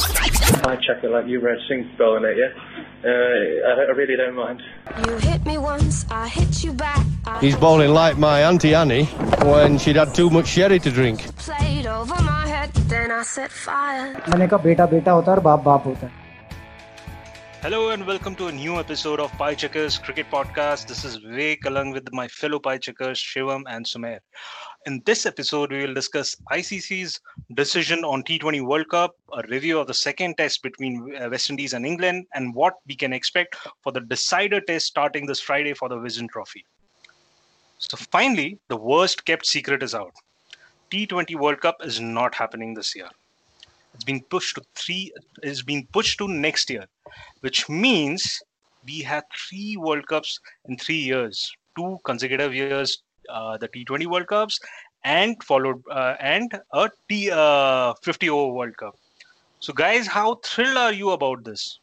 I check it like you read sing in it, yeah? Uh, I, I, really don't mind. You hit me once, I hit you back. He's bowling like my Auntie Annie when she'd had too much sherry to drink. Played over my head, then I set fire. मैंने कहा beta बेटा होता है और Hello and welcome to a new episode of Pie-Chuckers Cricket Podcast. This is Vivek along with my fellow Pie-Chuckers Shivam and Sumer. In this episode, we will discuss ICC's decision on T20 World Cup, a review of the second test between uh, West Indies and England, and what we can expect for the decider test starting this Friday for the Wisden Trophy. So finally, the worst kept secret is out. T20 World Cup is not happening this year. It's been pushed to three. Is being pushed to next year, which means we had three World Cups in three years, two consecutive years, the T20 World Cups, and followed uh, and a T uh, 50 over World Cup. So, guys, how thrilled are you about this?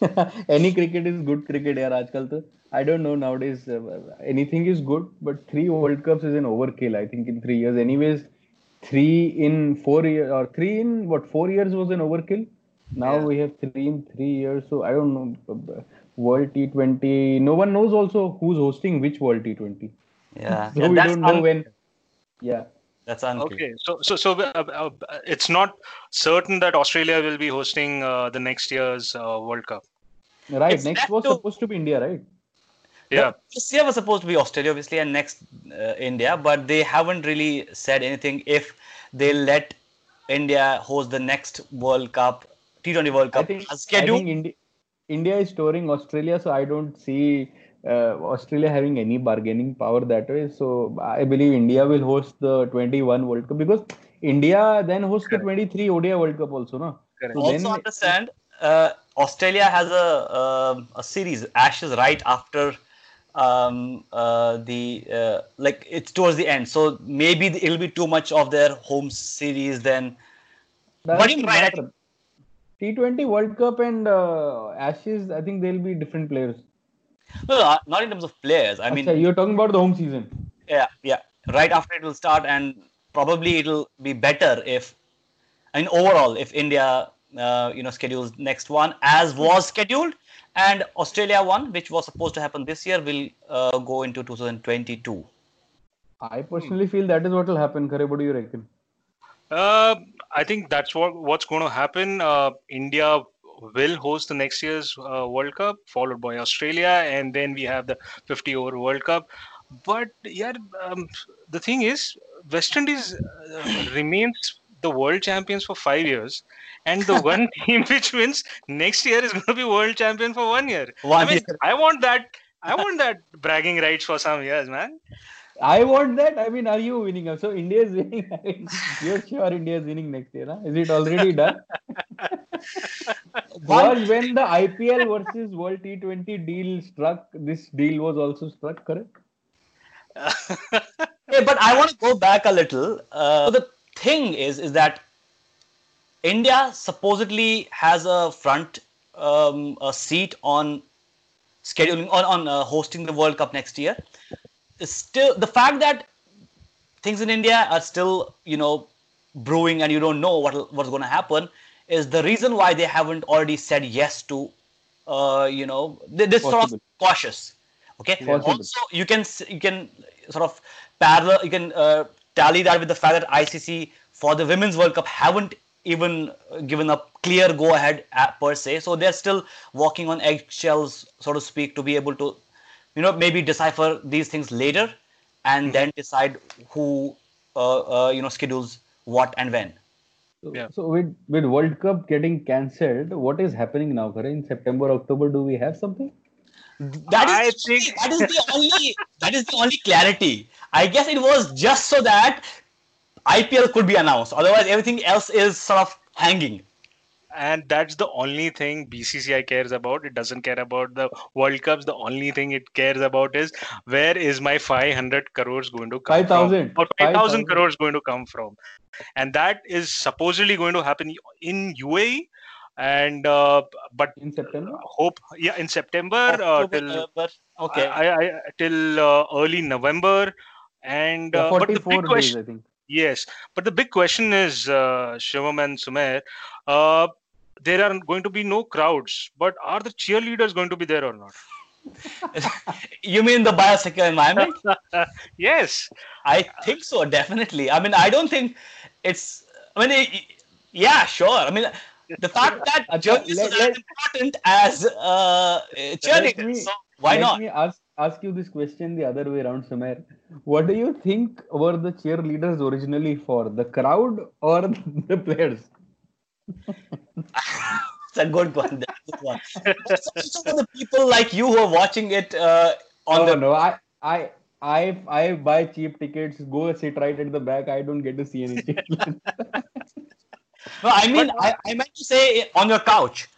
any cricket is good cricket यार आजकल तो I don't know nowadays uh, anything is good but three World Cups is an overkill I think in three years anyways three in four years or three in what four years was an overkill now Yeah. we have three in three years so I don't know uh, World T20 no one knows also who's hosting which World T20 Yeah, so yeah we that's don't know un- when yeah That's unclear. Okay, so so so uh, uh, it's not certain that Australia will be hosting uh, the next year's uh, World Cup. right It's next was too. supposed to be India right Yeah. This year was supposed to be Australia, obviously, and next uh, India, but they haven't really said anything if they let India host the next World Cup, T20 World I Cup think, I scheduled. think Indi- India is touring Australia, so I don't see uh, Australia having any bargaining power that way. So I believe India will host the 21 World Cup because India then hosts the 23 ODI World Cup also, no? Correct. So also then- understand uh, Australia has a um a series Ashes right after um, uh, the uh, like it's towards the end, so maybe it'll be too much of their home series then. But Doesn't you're right, T20 World Cup and uh, Ashes, I think they'll be different players. No, no, not in terms of players. I mean, Acha, you're talking about the home season. yeah yeah right after it will start and probably it'll be better if i mean overall if india uh, you know schedules next one as was scheduled and australia one which was supposed to happen this year will uh, go into 2022 I personally feel that is what will happen. Kare, what do you reckon? Uh, I think that's what what's going to happen. Uh, India will host the next year's uh, World Cup, followed by Australia, and then we have the 50 over World Cup. But yeah, um, the thing is, West Indies uh, remains the world champions for five years, and the one team which wins next year is going to be world champion for one year. One I mean, year. I want that. I want that bragging rights for some years, man. I want that. I mean, are you winning? So India is winning. I mean, you're sure India is winning next year? Huh? Is it already done? was when the IPL versus World T20 deal struck, this deal was also struck, correct? Hey, but I want to go back a little. Uh, so the thing is, is that India supposedly has a front um, a seat on scheduling on on uh, hosting the World Cup next year. Still, the fact that things in India are still, you know, brewing and you don't know what what's going to happen is the reason why they haven't already said yes to, uh, you know, they- they're sort of cautious. Okay. Possible. Also, you can you can sort of parallel you can uh, tally that with the fact that ICC for the Women's World Cup haven't even uh, given a clear go ahead uh, per se. So they're still walking on eggshells, so to speak, to be able to, you know, maybe decipher these things later and then decide who, uh, uh, you know, schedules what and when. So, Yeah. so with, with World Cup getting cancelled, what is happening now, Kare? In September, October, do we have something? that is, I think... that is the only that is the only clarity. I guess it was just so that IPL could be announced. Otherwise, everything else is sort of hanging. And that's the only thing BCCI cares about. It doesn't care about the World Cups. The only thing it cares about is where is my 500 crores going to come 5,000. from? Or 5,000 5,000. crores going to come from? And that is supposedly going to happen in UAE. And uh, but In September? hope yeah in September uh, till November. okay. I, I, I- till uh, early November. And Yeah, uh, but the 44 big days, question I think. Yes, but the big question is, uh, Shivam and Sumer, uh, there are going to be no crowds, but are the cheerleaders going to be there or not? you mean the biosecure environment? yes. I think so, definitely. I mean, I don't think it's. I mean, it, yeah, sure. I mean, the fact that Acha, journalists let- are as important as uh, cheerleaders, me- so why Let not? me ask ask you this question the other way around, Sumer. What do you think were the cheerleaders originally for? The crowd or the players? It's a good one. That's a good one. Also for the people like you who are watching it uh, on no, the. no. I, I, I, I buy cheap tickets. Go sit right at the back. I don't get to see anything. No, I mean, I, I meant to say on your couch.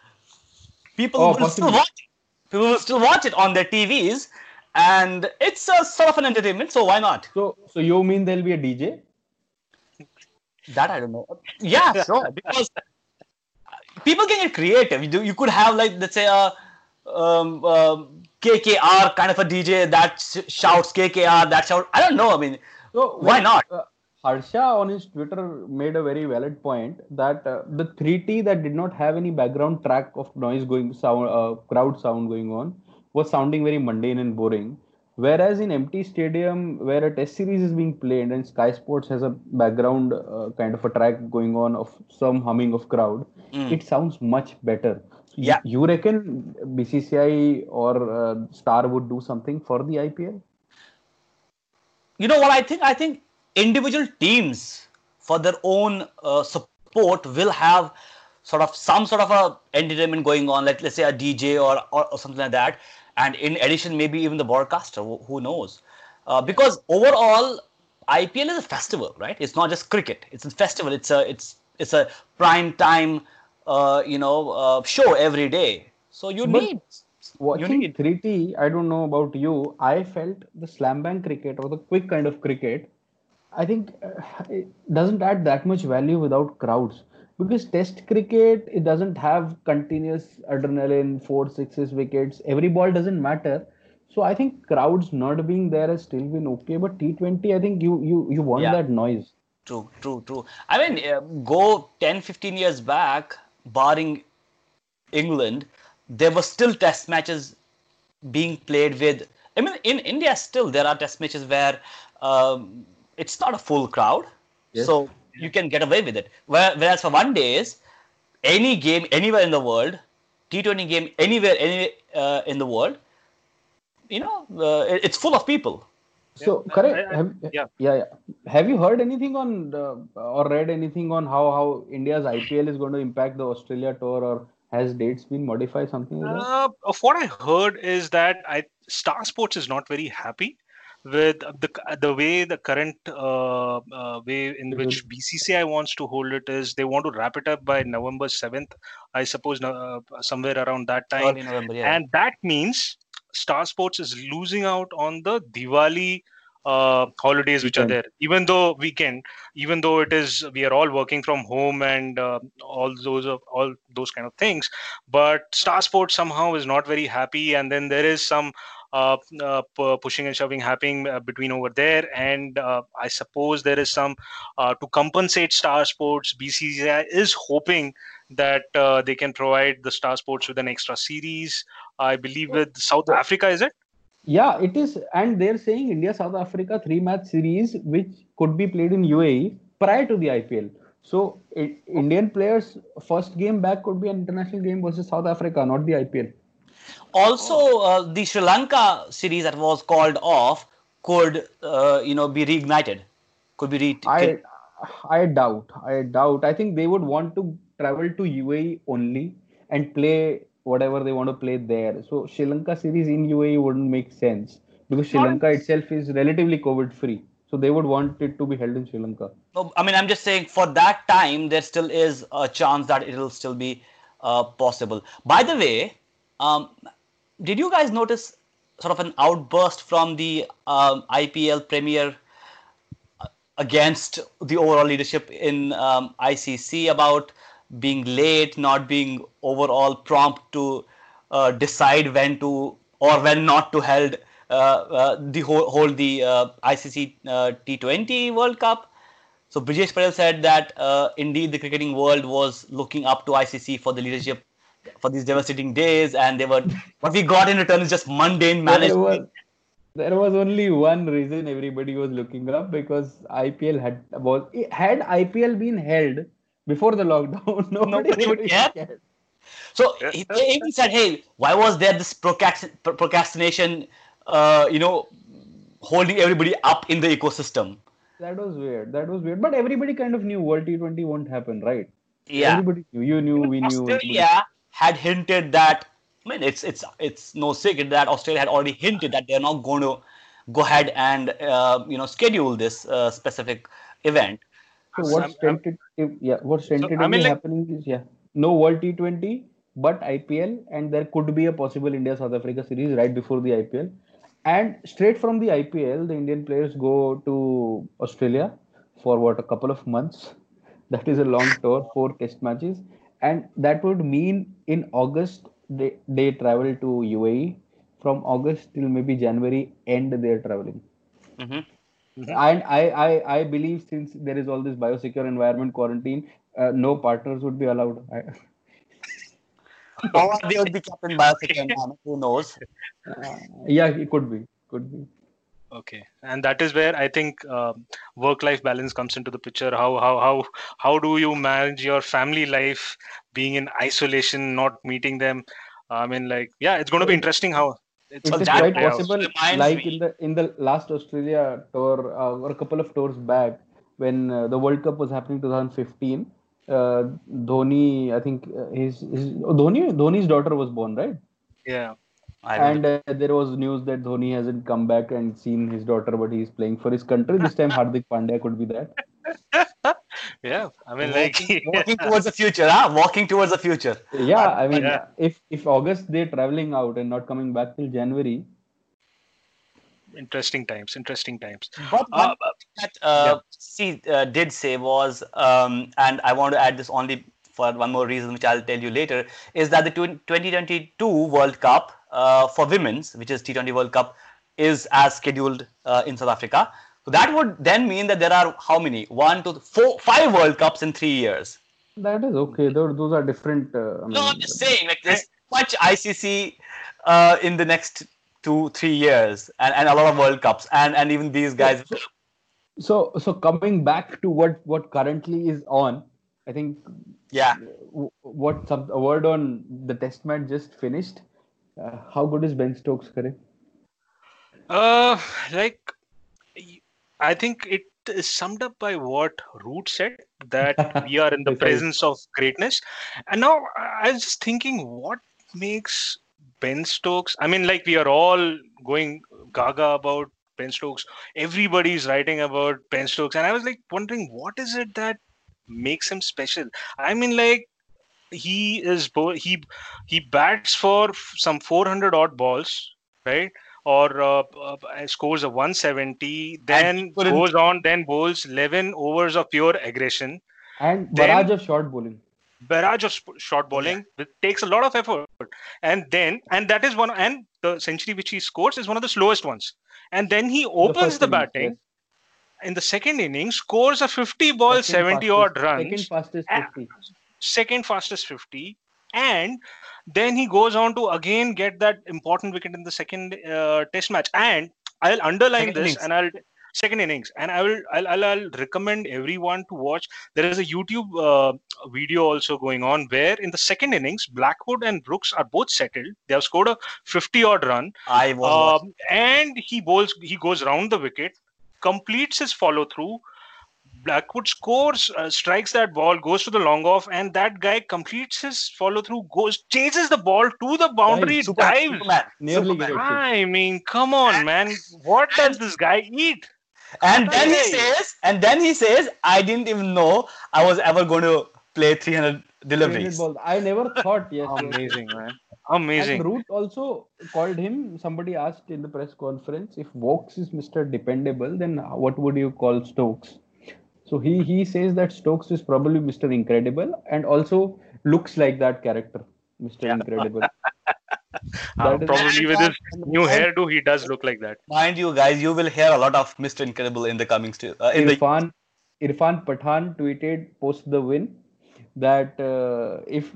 People Oh, will still watch it. People will still watch it on their TVs, and it's a sort of an entertainment. So why not? so, so you mean there'll be a DJ? That I don't know. Yeah, sure. Because people can get creative. You do. You could have like let's say a um, um, KKR kind of a DJ that sh- shouts KKR. That shout. I don't know. I mean, So Why not? Uh, Harsha on his Twitter made a very valid point that uh, the 3T that did not have any background track of noise going sound, uh, crowd sound going on, was sounding very mundane and boring. Whereas in empty stadium where a test series is being played and Sky Sports has a background uh, kind of a track going on of some humming of crowd, it sounds much better. Yeah. You reckon BCCI or uh, Star would do something for the IPL? you know what I think? I think individual teams for their own uh, support will have sort of some sort of a entertainment going on, like let's say a DJ or, or, or something like that. And in addition, maybe even the broadcaster, who, who knows? Uh, because overall, IPL is a festival, right? It's not just cricket. It's a festival. It's a it's it's a prime time, uh, you know, uh, show every day. So you But- need you Watching need 3T, I don't know about you. I felt the slam bang cricket or the quick kind of cricket. I think uh, it doesn't add that much value without crowds because Test cricket it doesn't have continuous adrenaline, four sixes, wickets. Every ball doesn't matter. So I think crowds not being there has still been okay. But T20, I think you you you want Yeah. that noise. True, true, true. I mean, uh, go 10, 15 years back, barring England, there were still test matches being played with. I mean, in India, still there are test matches where um, it's not a full crowd, Yes. so you can get away with it. Whereas for one days, any game anywhere in the world, T20 game anywhere, any uh, in the world, you know, uh, it's full of people. So Yeah, correct. I- I- have, yeah. yeah, yeah. Have you heard anything on the, or read anything on how how India's IPL is going to impact the Australia tour, or has dates been modified? Something like. Uh, of what I heard is that I Star Sports is not very happy with the the way the current uh, uh, way in which BCCI wants to hold it is they want to wrap it up by November seventh, I suppose, uh, somewhere around that time, November, yeah. and that means Star Sports is losing out on the Diwali uh, holidays which are there. Even though weekend, even though it is we are all working from home and uh, all those of all those kind of things, but Star Sports somehow is not very happy, and then there is some. Uh, uh, pu- pushing and shoving happening uh, between over there, and uh, I suppose there is some uh, to compensate Star Sports. BCCI is hoping that uh, they can provide the Star Sports with an extra series. I believe with South Africa, is it? Yeah, it is, and they're saying India South Africa three match series, which could be played in UAE prior to the IPL. So I- Indian players' first game back could be an international game versus South Africa, not the IPL. Also uh, the Sri Lanka series that was called off could uh, you know be reignited could be re- I I doubt. I doubt. I think they would want to travel to UAE only and play whatever they want to play there. So Sri Lanka series in UAE wouldn't make sense because Sri Lanka itself is relatively COVID free. So they would want it to be held in Sri Lanka. No, I mean, I'm just saying for that time, there still is a chance that it'll still be uh, possible. By the way, um, did you guys notice sort of an outburst from the um, IPL Premier uh, against the overall leadership in um, ICC about being late, not being overall prompt to uh, decide when to or when not to held uh, uh, the hold, the uh, ICC uh, T20 World Cup? So Brijesh Patel said that indeed the cricketing world was looking up to ICC for the leadership for these devastating days, and they were what we got in return is just mundane There management. was, there was only one reason everybody was looking up because IPL had was had IPL been held before the lockdown, nobody, Nobody would care. care. So he, they even said, "Hey, why was there this procrastination? Uh, you know, holding everybody up in the ecosystem." That was weird. That was weird. But everybody kind of knew World T20 won't happen, right? Yeah, Everybody knew. You knew. We knew. Australia had hinted that. I mean, it's it's it's no secret that Australia had already hinted that they're not going to go ahead and uh, you know schedule this uh, specific event. So what's tentative? Yeah, what's I mean, like- happening is yeah, no World T20, but IPL, and there could be a possible India South Africa series right before the IPL. And straight from the IPL, the Indian players go to Australia for what a couple of months. That is a long tour, four test matches, and that would mean in August they they travel to UAE. From August till maybe January end, they are traveling. Mhm. And I, I, I believe since there is all this biosecure environment quarantine, uh, no partners would be allowed. I, Or they would be kept in biosecure environment. Who knows? uh, yeah, it could be, could be. Okay, and that is where I think um, work-life balance comes into the picture. How how how how do you manage your family life, being in isolation, not meeting them? I mean, like, yeah, it's going to be interesting how it's It is that quite play out. possible, like me- in the in the last Australia tour uh, or a couple of tours back, when uh, the World Cup was happening 2015. Uh, Dhoni, I think uh, his, his Dhoni Dhoni's daughter was born, right? Yeah, I don't And uh, there was news that Dhoni hasn't come back and seen his daughter, but he's playing for his country. This time, Hardik Pandya could be that. yeah. I mean, know. like, walking, walking towards the future, huh? Walking towards the future. Yeah, I mean, Yeah. if if August they're traveling out and not coming back till January, interesting times. Interesting times. But Uh, thing that uh, C uh, did say was, um, and I want to add this only for one more reason, which I'll tell you later, is that the 2022 World Cup uh, for women's, which is T20 World Cup, is as scheduled uh, in South Africa. So that would then mean that there are how many? One, two, four, five World Cups in three years. that is okay. Those, those are different. Uh, I mean, No, I'm just saying, like there's much ICC uh, in the next two, three years, and, and a lot of World Cups, and and even these guys. So so coming back to what what currently is on, I think Yeah. w- what some a word on the test match just finished. Uh, how good is Ben Stokes, Kare? Uh, like, I think it is summed up by what Root said that we are in the presence of greatness. And now I I was just thinking, what makes Ben Stokes? I mean, like, we are all going gaga about Ben Stokes. Everybody's writing about Ben Stokes. And I was like wondering, what is it that makes him special? I mean, like, he is he he bats for some 400 odd balls right? Or uh, uh, scores a 170 then goes on then bowls 11 overs of pure aggression. And Then- barrage of short bowling. barrage of short bowling it takes a lot of effort. And then and that is one and the century which he scores is one of the slowest ones. And then he opens the, innings, batting. yes. in the second inning scores a 50 ball Second 70 odd fastest- runs. Second fastest Ah, 50. Second fastest 50 and then he goes on to again get that important wicket in the second uh, test match. And i'll underline Second this innings. and i'll second innings. And i will I'll, I'll, I'll recommend everyone to watch. There is a youtube uh, video also going on where in the second innings blackwood and brooks are both settled. They have scored a 50 odd run. I was um, and he bowls he goes round the wicket completes his follow through blackwood scores uh, strikes that ball goes to the long off and that guy completes his follow through goes chases the ball to the boundary Dives. Super- dives Superman. Nearly Superman. i mean come on man what does this guy eat And then he Hey. says, and then he says, I didn't even know I was ever going to play 300 deliveries. Balls. I never thought. Yes. yes. amazing man And amazing Root also called him. Somebody asked in the press conference if Woakes is Mr. Dependable, then what would you call Stokes? So he he says that Stokes is probably Mr. Incredible and also looks like that character, Mr. Incredible. Uh, That is- probably with his new hairdo he does look like that Mind you, guys, you will hear a lot of Mr. Incredible in the coming st- uh, in the Irfan, Irfan Pathan tweeted post the win that uh, if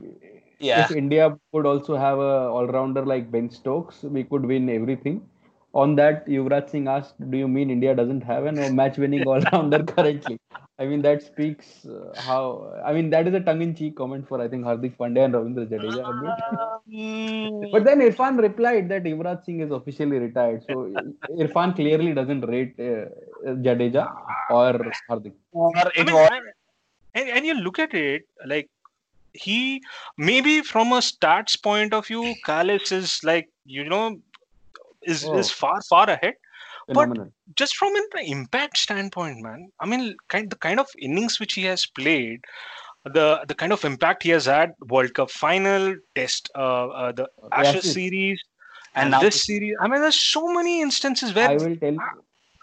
Yeah. if India could also have a all-rounder like Ben Stokes, we could win everything. On that, Yuvraj Singh asked, "Do you mean India doesn't have an uh, match-winning all-rounder currently?" I mean, that speaks uh, how. I mean, that is a tongue-in-cheek comment for I think Hardik Pandya and Ravindra Jadeja. a bit. Mm, But then Irfan replied that Yuvraj Singh is officially retired. So Irfan clearly doesn't rate uh, Jadeja or Hardik. or I mean, was I- and, and you look at it like he maybe from a stats point of view, Kallis is like you know is Oh. is far far ahead. Phenomenal. Just from an impact standpoint, man. I mean, kind the kind of innings which he has played, the the kind of impact he has had, World Cup final, Test, uh, uh the Ashes Ashes. series, And and, this- series. I mean, there's so many instances where I will tell you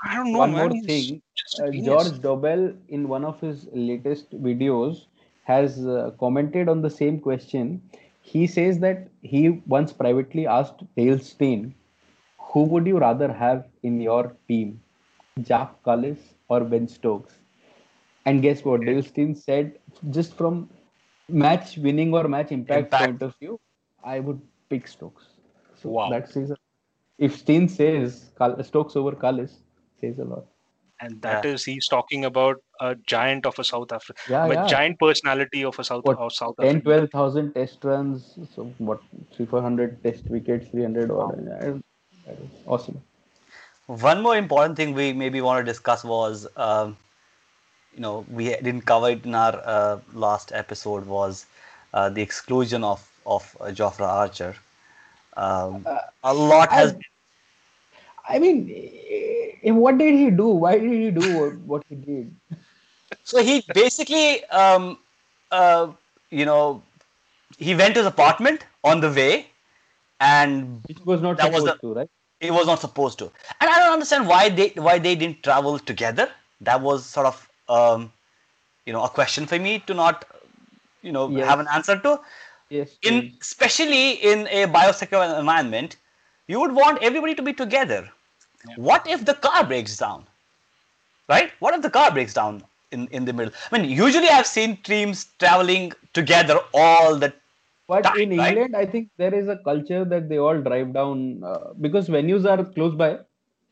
I don't know, one man. more thing. Uh. George Dobell, in one of his latest videos, has uh, commented on the same question. He says that he once privately asked Dale Steyn, who would you rather have in your team, Jacques Kallis or Ben Stokes? And guess what? Dale Steyn said, just from match winning or match impact, Impact. point of view, I would pick Stokes. So Wow. that says, a- if Steyn says Stokes over Kallis, says a lot. and that Yeah. is he's talking about a giant of a South Africa, Yeah, a yeah. giant personality of a South What, of South 10, Africa. 12,000 test runs, so what, 3, 400 test wickets, 300 or that is awesome. One more important thing we maybe want to discuss was, um, you know, we didn't cover it in our uh, last episode was uh, the exclusion of of uh, Jofra Archer. Um, a lot has. I- I mean, eh, what did he do? Why did he do what, what he did? So he basically, um, uh, you know, he went to his apartment on the way, and Which was not That was supposed the- to, right? He was not supposed to. And I don't understand why they why they didn't travel together. That was sort of um, you know a question for me to not you know Yes. have an answer to. Yes. In yes. especially in a biosecure environment, you would want everybody to be together. What if the car breaks down? Right? What if the car breaks down in, in the middle? I mean, usually I've seen teams traveling together all the But in right? England, I think there is a culture that they all drive down uh, because venues are close by.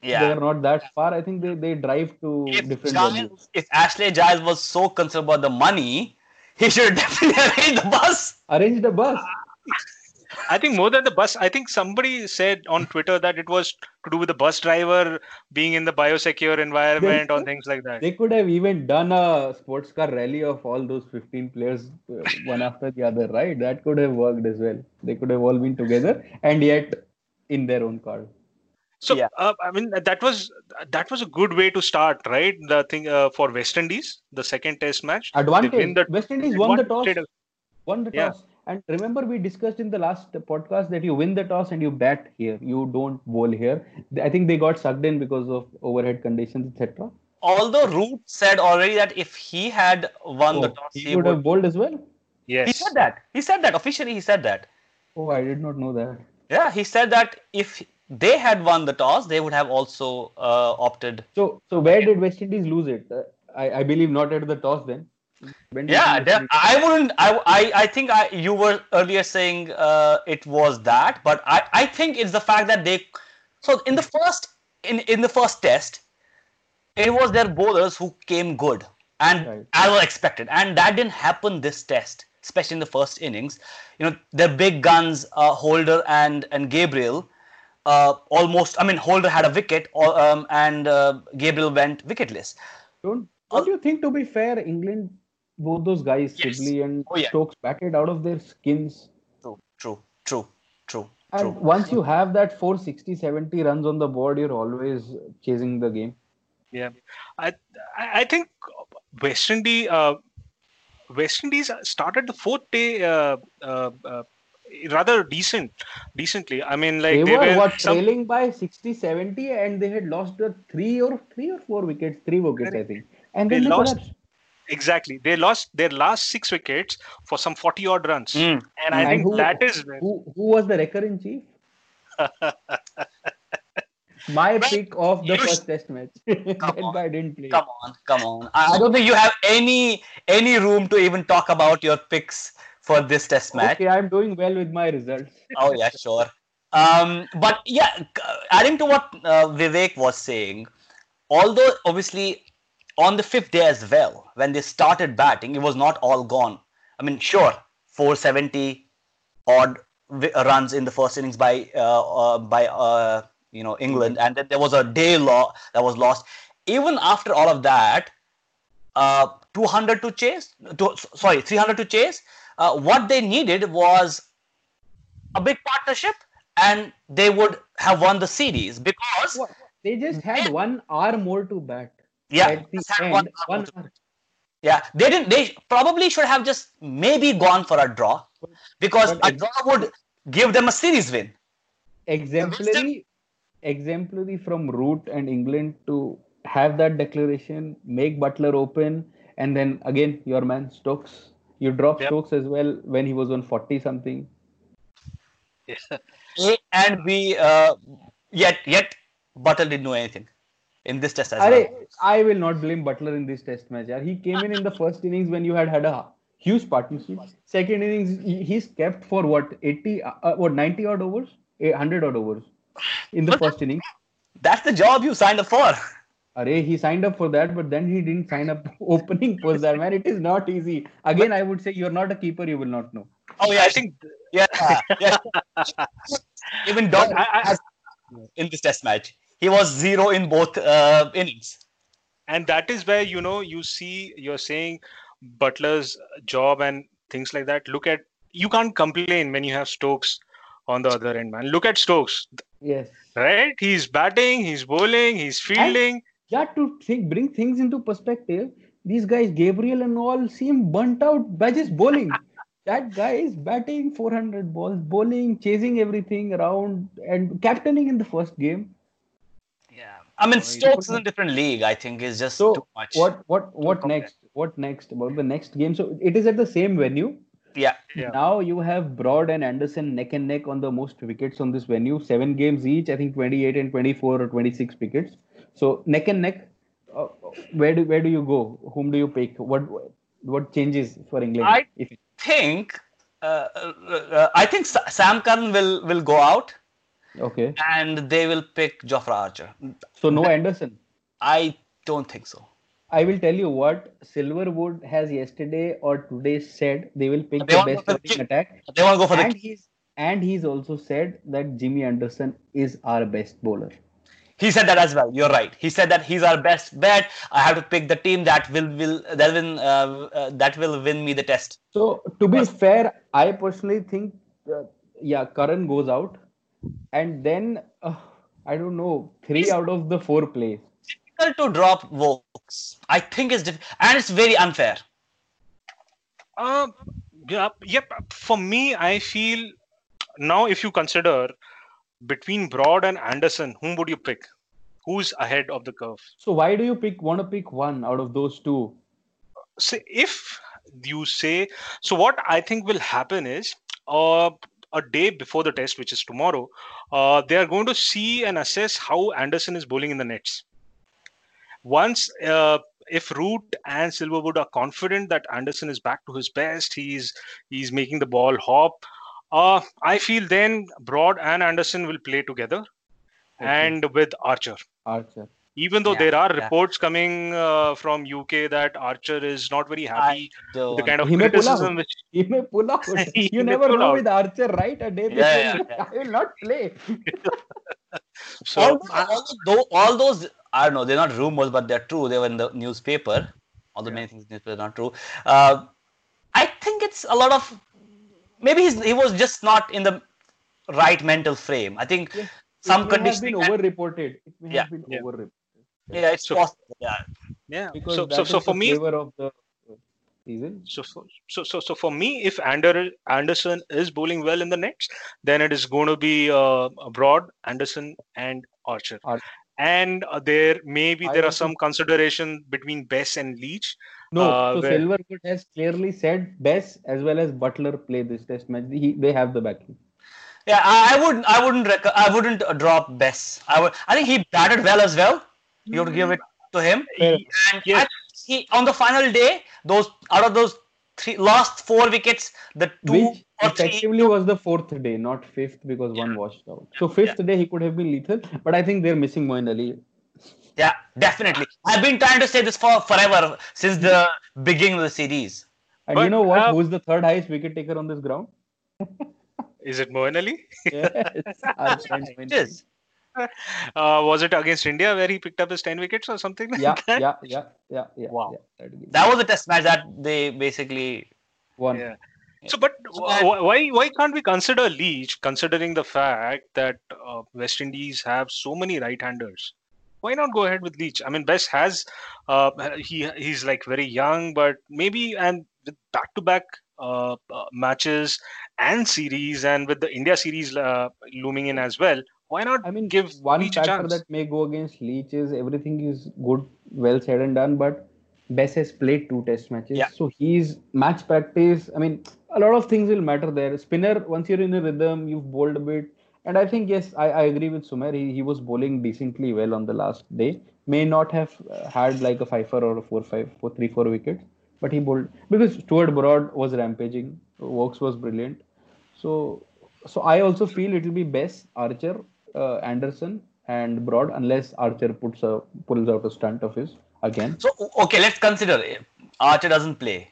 Yeah. They are not that far. I think they, they drive to if, different Giles, venues. if Ashley Giles was so concerned about the money, he should definitely arrange the bus. Arrange the bus. I think more than the bus, I think somebody said on Twitter that it was to do with the bus driver being in the biosecure environment or things like that. They could have even done a sports car rally of all those 15 players, uh, one after the other, right? That could have worked as well. They could have all been together and yet in their own car. So Yeah. uh, I mean that was that was a good way to start, right? The thing uh, for West Indies, the second Test match. They Advantage. win the- West Indies they won the toss. Won the Yeah. Toss. And remember, we discussed in the last podcast that you win the toss and you bat here. You don't bowl here. I think they got sucked in because of overhead conditions, etc. Although Root said already that if he had won the Oh, toss, he he would would. have bowled as well. Yes. He said that. He said that officially. He said that. Oh, I did not know that. Yeah, he said that if they had won the toss, they would have also uh, opted. So, so where did West Indies lose it? Uh, I, I believe not at the toss then. Yeah, West de- Indies- I wouldn't. I, I, I think I, you were earlier saying uh, it was that, but I, I think it's the fact that they. So in the first in in the first test, it was their bowlers who came good and Right. as was expected, and that didn't happen this test, especially in the first innings. You know, their big guns, uh, Holder and and Gabriel. Uh, almost, I mean, Holder had a wicket, um, and uh, Gabriel went wicketless. Don't don't you think to be fair, England, both those guys, Yes. Sibley and Oh, yeah. Stokes, batted out of their skins. True, true, true, true, And true. once you have that 460, 70 runs on the board, you're always chasing the game. Yeah, I I think West Indies uh, West Indies started the fourth day uh, uh, uh, rather decent, decently. I mean, like they, they, were, were what some, trailing by 60, 70, and they had lost the three or three or four wickets, three wickets, I think. And They then they, lost- collapsed. Exactly they lost their last six wickets for some forty odd runs, Mm. and I And think who- that is Who, who was the wrecker in chief? my Well, pick of the first sh- test match. Come on. guy didn't play. Come on, come on. I, I don't think you have any any room to even talk about your picks for this test match. Okay, I'm doing well with my results. Oh yeah, sure. Um, but yeah, adding to what uh, Vivek was saying, although obviously on the fifth day as well, when they started batting, it was not all gone. I mean, sure, 470 odd runs in the first innings by uh, uh, by uh, you know England, and then there was a day law that was lost. Even after all of that, uh, 200 to chase, to, sorry, 300 to chase. Uh, what they needed was a big partnership, and they would have won the series because What? They just had one hour more to bat. Yeah, the just had end, one one hour to- hour. yeah, they didn't. They probably should have just maybe gone for a draw because But a draw would give them a series win. exemplary exemplary from root and england to have that declaration make Buttler open and then again your man stokes you drop Yep. stokes as well when he was on 40 something A and B. Uh, yet, yet Buttler didn't know anything in this test as Arre, well. i will not blame Buttler in this test match yaar. he came in in the first innings when you had had a huge partnership second innings he- he's kept for what 80 uh, what 90 odd overs Eh, 100 odd overs in the But- first innings That's the job you signed up for. Array, he signed up for that, but then he didn't sign up opening post that man. It is not easy. Again, I would say you're not a keeper, you will not know. Oh yeah, I think yeah, yeah. Even Don I- in this test match. He was zero in both uh, innings. and that is where you know you see you're saying Buttler's job and things like that look at you can't complain when you have stokes on the other end man look at stokes Yes. right he's batting he's bowling he's fielding Yeah, to think, bring things into perspective, these guys, Gabriel and all, seem burnt out by just bowling. that guy is batting 400 balls, bowling, chasing everything around, and captaining in the first game. Yeah, I mean Stokes is a different league. I think is just So too much. what, what, what compare. next? What next about the next game? So it is at the same venue. Yeah, Yeah. Now you have Broad and Anderson neck and neck on the most wickets on this venue. Seven games each. I think 28 and 24 or 26 wickets. So neck and neck. Uh, where do where do you go? Whom do you pick? What what changes for England? I- if think uh, uh, uh, I think Sam Curran will will go out okay. and they will pick Jofra Archer. So no Anderson. I don't think so. I will tell you what Silverwood has yesterday or today said they will pick They the best the- attack. They want to go for And the. he's and he's also said that Jimmy Anderson is our best bowler. He said that as well. You're right. He said that he's our best bet. I have to pick the team that will will that will uh, uh, that will win me the test. So to be fair, I personally think, uh, yeah, Curran goes out, and then uh, I don't know, three He's- out of the four plays. Difficult to drop Woakes. I think it's diff- and it's very unfair. Uh, yeah, yep. For me, I feel now if you consider between Broad and Anderson, whom would you pick? Who's ahead of the curve? So why do you pick want to pick one out of those two? So if you say so, what I think will happen is uh, a day before the test, which is tomorrow, uh, they are going to see and assess how Anderson is bowling in the nets. Once uh, if Root and Silverwood are confident that Anderson is back to his best, he's he's making the ball hop. Uh, I feel then Broad and Anderson will play together, and with Archer. Archer. Even though Yeah, there are yeah. reports coming uh, from UK that Archer is not very happy I don't. the kind of He may pull out. criticism which He may pull out. You never know out. with Archer, right? A day before, Yeah, yeah, yeah. I will not play. so all, all, tho- all those I don't know. They're not rumors, but they're true. They were in the newspaper. All Although many things in the newspaper are not true. Uh, I think it's a lot of maybe he's, he was just not in the right mental frame. I think Yes, some it may have been over-reported. It may Yeah, have been yeah. over-reported. Yeah, it's So- possible. Yeah. yeah Because so so, so for me of the season. so, so so so for me if Ander, anderson is bowling well in the nets then it is going to be uh, broad anderson and archer Archer. and uh, there maybe I there are some consideration between bess and leach No, Uh, so where- Silverwood has clearly said Bess as well as Buttler play this test match. He, they have the backing. Yeah, I, I wouldn't. I wouldn't. Rec- I wouldn't drop Bess. I would. I think he batted well as well. You have to give it to him. Fair. And Yes. He on the final day, those out of those three last four wickets, the two Which or three. effectively was the fourth day, not fifth, because one washed out. So fifth day he could have been lethal, but I think they're missing Moeen Ali. Yeah, definitely. I've been trying to say this for forever since the beginning of the series. And But, you know what? uh, Who's the third highest wicket taker on this ground? Is it Moeen Ali? Yes, our friend Moeen It is. Uh, was it against India where he picked up his 10 wickets or something like Yeah, that? yeah, yeah, yeah, yeah. Wow. yeah, that was a test match that they basically. won. Yeah. So, but So wh- wh- why why can't we consider Leach, considering the fact that uh, West Indies have so many right-handers? Why not go ahead with Leach? I mean, Bess has uh, he he's like very young, but maybe and with back-to-back uh, uh, matches and series, and with the India series uh, looming in as well, why not I mean, give one Leach factor chance? that may go against Leach is everything is good, well said and done, but Bess has played two test matches. Yeah. So he's match practice. I mean, a lot of things will matter there. Spinner, once you're in a rhythm, you've bowled a bit. And I think, yes, I, I agree with Sumer. He, he was bowling decently well on the last day. May not have uh, had like a fiver or a four, five, four, three, four wickets, but he bowled because Stuart Broad was rampaging. Woakes was brilliant. So, so I also feel it will be Bess, Archer, uh, Anderson, and Broad, unless Archer puts a pulls out a stunt of his again. So okay, let's consider Archer doesn't play.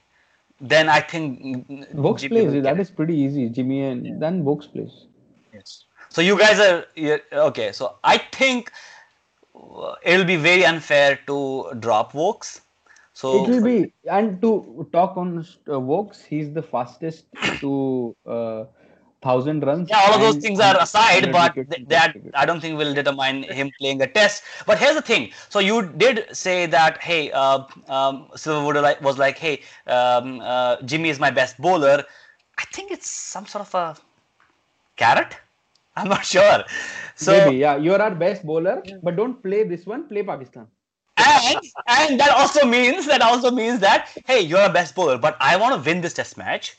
Then I think Woakes Jimmy plays. That is pretty easy. Jimmy and then Woakes plays. Yes. So you guys are yeah, okay. So I think uh, it'll be very unfair to drop Woakes. So it will be and to talk on uh, Woakes, he's the fastest to uh, thousand runs. yeah, all of those things are aside, but th- that I don't think will determine him playing a test. But here's the thing: so you did say that, hey, uh, um, Silverwood was like, hey, um, uh, Jimmy is my best bowler. I think it's some sort of a carrot. I'm not sure. So Maybe, yeah, you're our best bowler, but don't play this one. Play Pakistan. and and that also means that also means that hey, you're a best bowler, but I want to win this test match,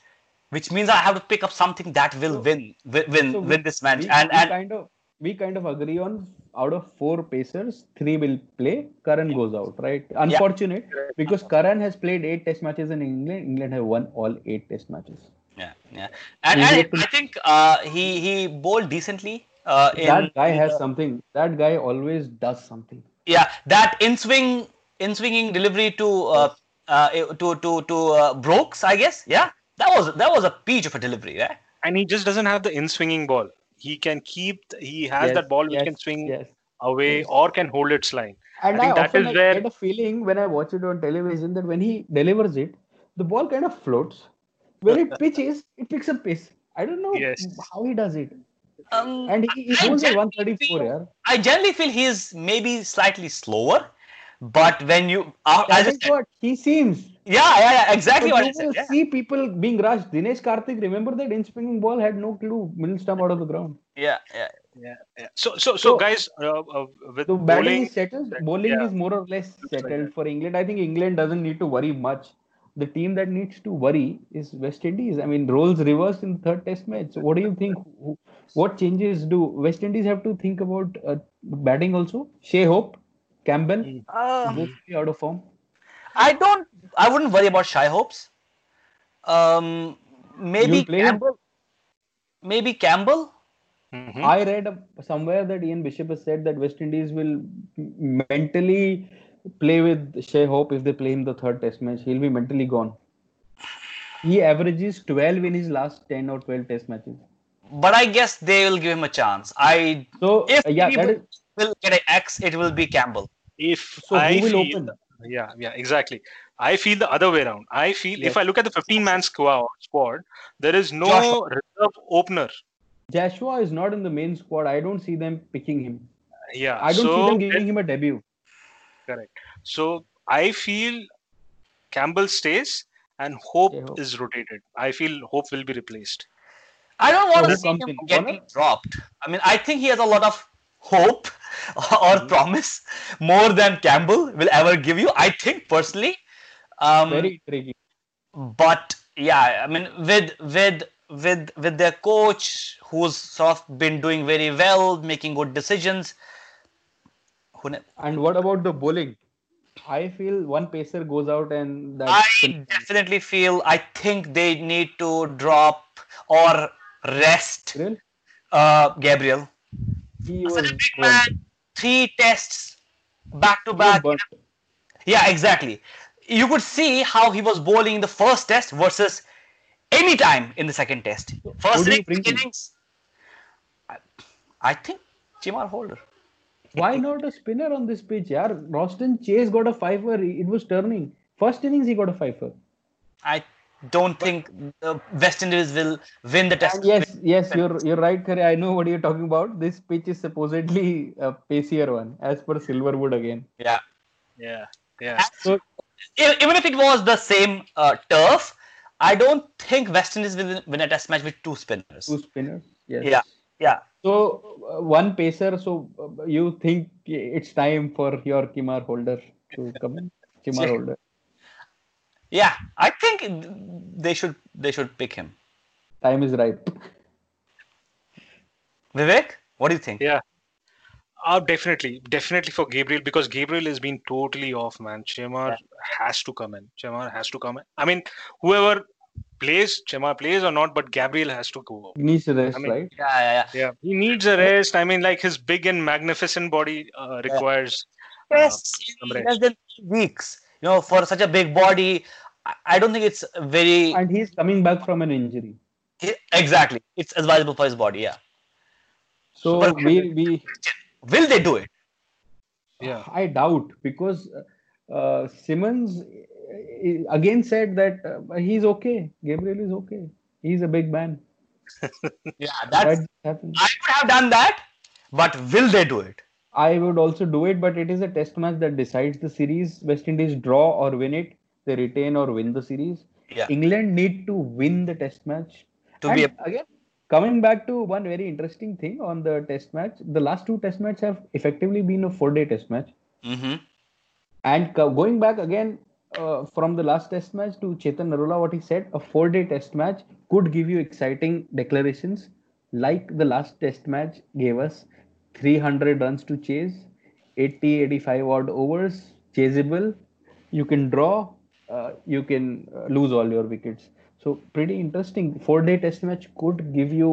which means I have to pick up something that will win win win, So we- this match. we, and we and kind of we kind of agree on out of four pacers, three will play. Curran goes out, right? Unfortunate because Curran has played eight test matches in England. England have won all eight test matches. yeah, yeah, and, and I think uh, he he bowled decently. Uh, in, that guy has something. That guy always does something. yeah that in swing in swinging delivery to uh, uh, to to to uh, Brooks, I guess. Yeah, that was that was a peach of a delivery, right? And he just doesn't have the in-swinging ball. He can keep. He has Yes, that ball which yes, can swing Yes. away yes. or can hold its line. And I I, that often is like, where- get a feeling when I watch it on television that when he delivers it, the ball kind of floats. When it pitches, it picks up pace. I don't know Yes. how he does it. Um, And he, he I holds a 134, feel- yeah. I generally feel he is maybe slightly slower, but when you, uh, I That just what he seems. yeah, yeah, yeah, exactly But what I you said. will Yeah. see people being rushed. Dinesh Karthik, remember that in swinging ball had no clue, middle stump out of the ground. yeah, yeah. Yeah, yeah. So, so, so, So- guys, uh, uh, with So batting bowling, is settled. Bowling yeah. is more or less Looks like settled for England. I think England doesn't need to worry much. The team that needs to worry is West Indies. I mean, roles reversed in third Test match. So what do you think? What changes do West Indies have to think about uh, batting also? Shai Hope, Campbell, Uh, both be out of form. I don't. I wouldn't worry about Shai Hope's. Um, maybe You'll him? Campbell. Maybe Campbell. Mhm. I read somewhere that Ian Bishop has said that West Indies will mentally play with Shai Hope if they play him the third Test match. He'll be mentally gone. He averages 12 in his last 10 or 12 Test matches. But I guess they will give him a chance. I So if yeah, people that is will get an X, it will be Campbell. if so. I Who will feel, open? yeah, yeah, exactly. I feel the other way around. I feel Yes. if I look at the 15-man squad, squad, there is no Joshua. reserve opener. Joshua is not in the main squad. I don't see them picking him. Yeah, I don't so see them giving him a debut. correct. So I feel Campbell stays and Hope Hope. is rotated. I feel Hope will be replaced. I don't want So to see him getting dropped. I mean, I think he has a lot of hope or promise more than Campbell will ever give you. I think personally. Um, Very intriguing. but yeah, I mean, with with with with their coach, who's sort of been doing very well, making good decisions. And what about the bowling? I feel one pacer goes out and that's I definitely feel I think they need to drop or rest uh, Gabriel. He was a big man, three tests back to back. Yeah, exactly. You could see how he was bowling in the first test versus any time in the second test. First who do you innings, bring in? innings. I, I think Chemar Holder. Why not a spinner on this pitch? Yeah, Roston Chase got a fifer. It was turning. First innings, he got a fifer. I don't think the West Indies will win the test. And yes, yes, you're you're right, Kare. I know what you're talking about. This pitch is supposedly a pacier one, as per Silverwood again. Yeah. Yeah, yeah. So Even if it was the same uh, turf, I don't think West Indies will win a test match with two spinners. two spinners. Yes. Yeah, yeah. So uh, one pacer. So uh, you think it's time for your Chemar holder to come in? Chemar holder. Yeah, I think they should they should pick him. Time is ripe. Vivek, what do you think? Yeah. Uh, definitely, definitely for Gabriel because Gabriel has been totally off, man. Chemar has to come in. Chemar has to come in. I mean, whoever plays, Chemar plays or not, but Gabriel has to go. He needs rest, I mean, right? Yeah, yeah, yeah. Yeah, he needs a rest. I mean, like his big and magnificent body uh, requires. Tests some in rest. less than weeks. You know, for such a big body, I- I don't think it's very And he's coming back from an injury. exactly. It's advisable for his body. Yeah. So But- we we Will they do it? Yeah, I doubt because uh, Simmons uh, again said that uh, he's okay. Gabriel is okay. He's a big man. Yeah, That that's. happens. I would have done that, but will they do it? I would also do it, but it is a test match that decides the series. West Indies draw or win it, they retain or win the series. Yeah. England need to win the test match. To And be a- again, coming back to one very interesting thing on the test match, the last two test matches have effectively been a four-day test match. Mm-hmm. And going back again uh, from the last test match to Chetan Narula, what he said, a four-day test match could give you exciting declarations, like the last test match gave us 300 runs to chase, 80, 85 odd overs, chaseable. You can draw, uh, you can uh, lose all your wickets. So pretty interesting. Four-day test match could give you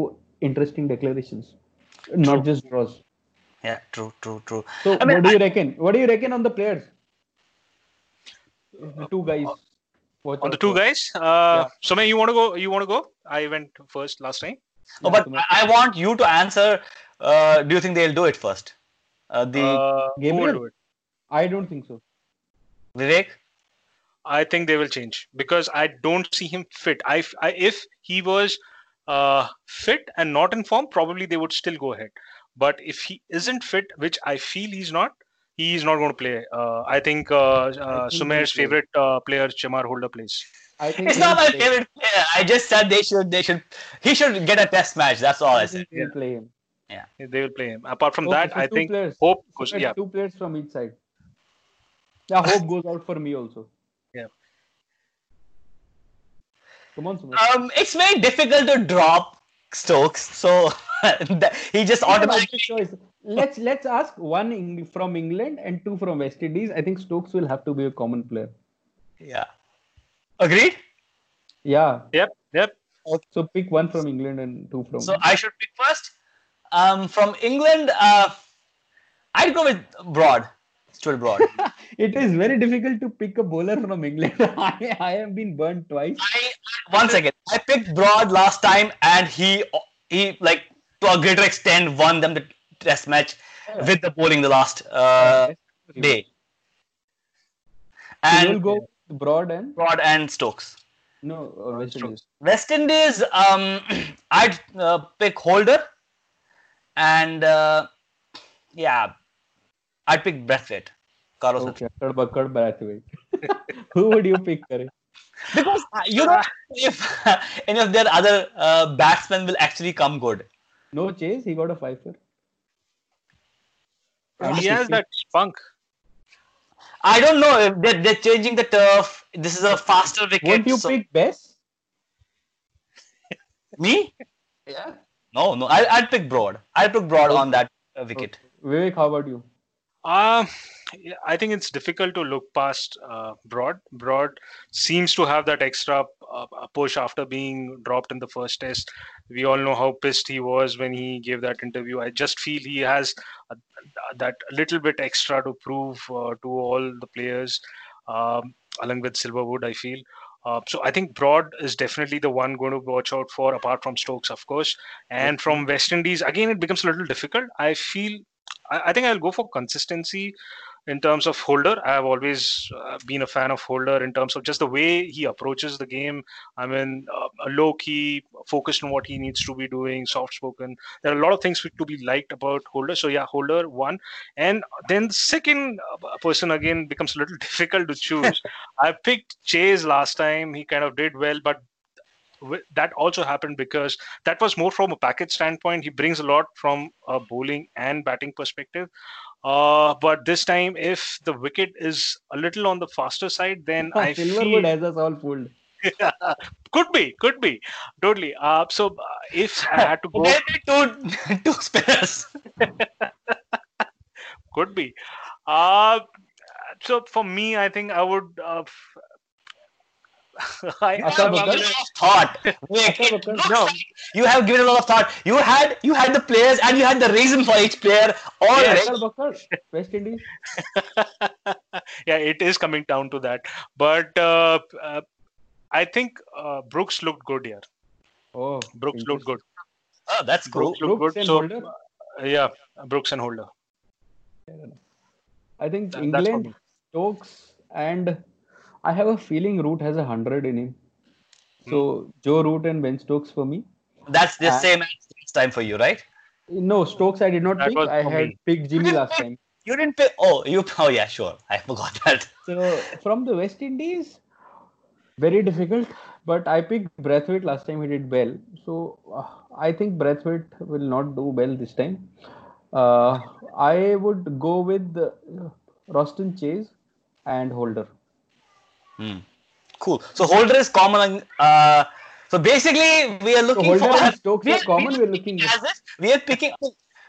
interesting declarations, not just draws. Yeah, true, true, true. So I mean, what do I- you reckon? What do you reckon on the players? The two guys. Watch on the two for. guys. Uh, Somay, you want to go? You want to go? I went first last time. Oh, but I I want you to answer. Uh, do you think they'll do it first? Uh, the Uh, who will Gabriel? do it? I don't think so. Vivek. I think they will change because I don't see him fit. I, I if he was uh, fit and not in form, probably they would still go ahead. But if he isn't fit, which I feel he's not, he is not going to play. Uh, I think uh, uh, think Sumer's favorite uh, player, Chemar Holder, plays. I think It's not my play- favorite player. I just said they should. They should. He should get a test match. That's all I I said. think he'll play him. Yeah, They will play him. Apart from Okay, that, I two think players. Hope goes. Yeah, Two players from each side. Yeah, hope goes out for me also. Yeah. Come on, Sumit. Um, it's very difficult to drop Stokes, so he just It's an automatically. choice. Let's let's ask one Eng- from England and two from West Indies. I think Stokes will have to be a common player. Yeah. Agreed. Yeah. yep, yep. So pick one from England and two from. So I should pick first. Um, from England, uh, I'd go with Broad. Stuart Broad. it is very difficult to pick a bowler from England. I, I have been burned twice. I one second. I picked Broad last time, and he he like to a greater extent won them the test match with the bowling the last uh, day. So you'll And go Broad and Broad and Stokes. no uh, West Indies. West Indies, um, I'd uh, pick Holder, and uh, yeah, I'd pick Brathwaite. Carlos Okay, Akkad Bakkad Brathwaite. Who would you pick, Kare? because uh, you know if any of their other uh, batsmen will actually come good. No chase. He got a fifer. And He has that spunk. I don't know if they're, they're changing the turf. This is a faster wicket. Won't you so- pick Bess? Me? Yeah. No, no. I, I'd pick Broad. I'd pick Broad on that uh, wicket. Vivek, how about you? Yeah, I think it's difficult to look past uh, Broad. Broad seems to have that extra uh, push after being dropped in the first test. We all know how pissed he was when he gave that interview. I just feel he has a, that little bit extra to prove uh, to all the players, um, along with Silverwood. I feel. Uh, so I think Broad is definitely the one going to watch out for, apart from Stokes, of course. And from West Indies, again, it becomes a little difficult. I feel I, I think I'll go for consistency in terms of Holder. I have always uh, been a fan of Holder in terms of just the way he approaches the game. I mean, uh, low key, focused on what he needs to be doing, soft spoken. There are a lot of things to be liked about Holder. So, yeah, Holder one. And then the second uh, person again becomes a little difficult to choose. I picked Chase last time. He kind of did well, but that also happened because that was more from a package standpoint. He brings a lot from a bowling and batting perspective. Uh, but this time, if the wicket is a little on the faster side, then I Silverwood feel has us all fooled. could be, could be, totally. Uh, so uh, if I had to go, Maybe two, two spinners. could be. Uh, so for me, I think I would. Uh, f- I, Akka I'm- I'm Bakar? gonna- thought. Wait, Akka it Bakar? looks No. like you have given a lot of thought. You had you had the players and you had the reason for each player. All Yes. right. Bakar, Bakar, West Indies. yeah, it is coming down to that. But uh, uh, I think uh, Brooks looked good here. Oh, Brooks looked good. Oh, that's cool. Brooks Brooks good. and So Holder? uh, yeah, Brooks and Holder. I think That- England, me. Stokes, and I have a feeling Root has a hundred in him. So Joe Root and Ben Stokes for me. That's the Uh, same as time for you, right? No, Stokes I did not That pick. I had me. picked Jimmy last time. You didn't pick. Oh, you. Oh, yeah, sure. I forgot that. So from the West Indies, very difficult. But I picked Brathwaite last time. He did well. So uh, I think Brathwaite will not do well this time. Uh, I would go with uh, Roston Chase and Holder. Hmm. Cool. So Holder is common. Uh, so basically, we are looking Holder for. and Stokes we are common, we we're looking as if we are picking.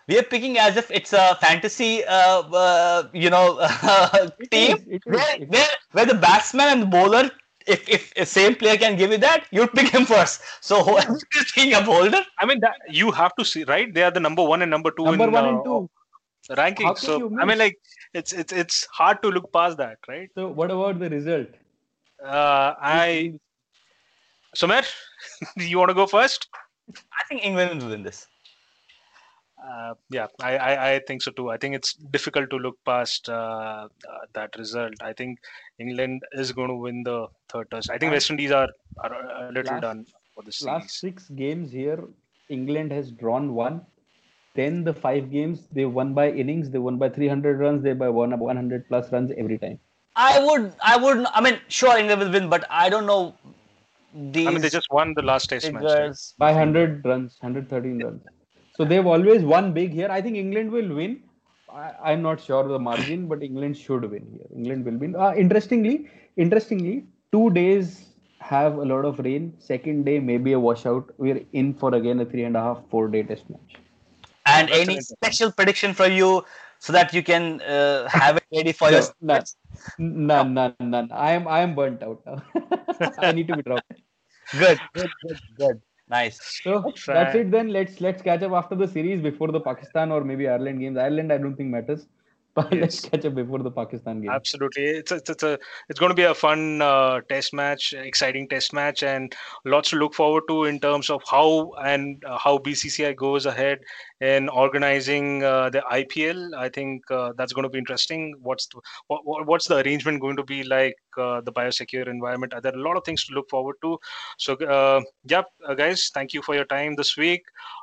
We are picking as if it's a fantasy, uh, uh, you know, team is, it is, where, where where the batsman and the bowler, if if a same player can give you that, you'd pick him first. So whoever is thinking of Holder, I mean, that, you have to see, right? They are the number one and number two Number in one uh, and two. the ranking. So I mean, like it's it's it's hard to look past that, right? So what about the result? Uh, I Sumer, you want to go first? I think England will win this. Uh, yeah, I, I, I think so too. I think it's difficult to look past uh, uh, that result. I think England is going to win the third test. I think West Indies are, are a little Last- done for the Last series. six games here, England has drawn one. Then the five games they won by innings. They won by 300 runs. They by one 100 plus runs every time. I would, I would. I mean, sure, England will win, but I don't know these I mean, they just won the last test match. right? By 100 runs, 113 runs. So they've always won big here. I think England will win. I, I'm not sure the margin, but England should win here. England will win. Uh, interestingly, interestingly, two days have a lot of rain. Second day maybe a washout. We're in for again a three and a half, four day test match. And That's any special prediction for you so that you can uh, have it ready for your. No, none, none, none, none. I am I am burnt out now. I need to be dropped. Good, good, good, good. Nice. So that's it then. Let's let's catch up after the series before the Pakistan or maybe Ireland games. Ireland I don't think matters. But let's catch up before the Pakistan game. Absolutely, it's a, it's, it's a it's going to be a fun uh, test match, exciting test match, and lots to look forward to in terms of how and uh, how BCCI goes ahead in organizing uh, the IPL. I think uh, that's going to be interesting. What's the, what, what- what's the arrangement going to be like? Uh, the biosecure environment. There are a lot of things to look forward to. So, uh, yep, uh, guys, thank you for your time this week,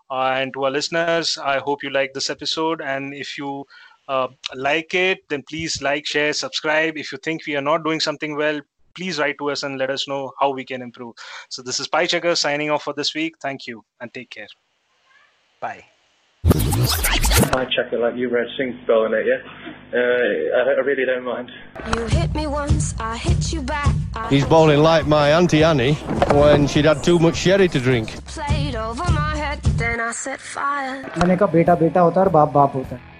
uh, and to our listeners, I hope you like this episode, and if you uh, like it, then please like, share, subscribe. If you think we are not doing something well, please write to us and let us know how we can improve. So this is Pie-Chucker signing off for this week. Thank you and take care. Bye. Hi Checker, like you red Singapore bowling it, yeah? Uh, I, I really don't mind. You hit me once, I hit you back. I He's bowling like my Auntie Annie when she'd had too much sherry to drink. Played over my head, then I set fire. मैंने कहा बेटा बेटा होता है और बाप बाप होता है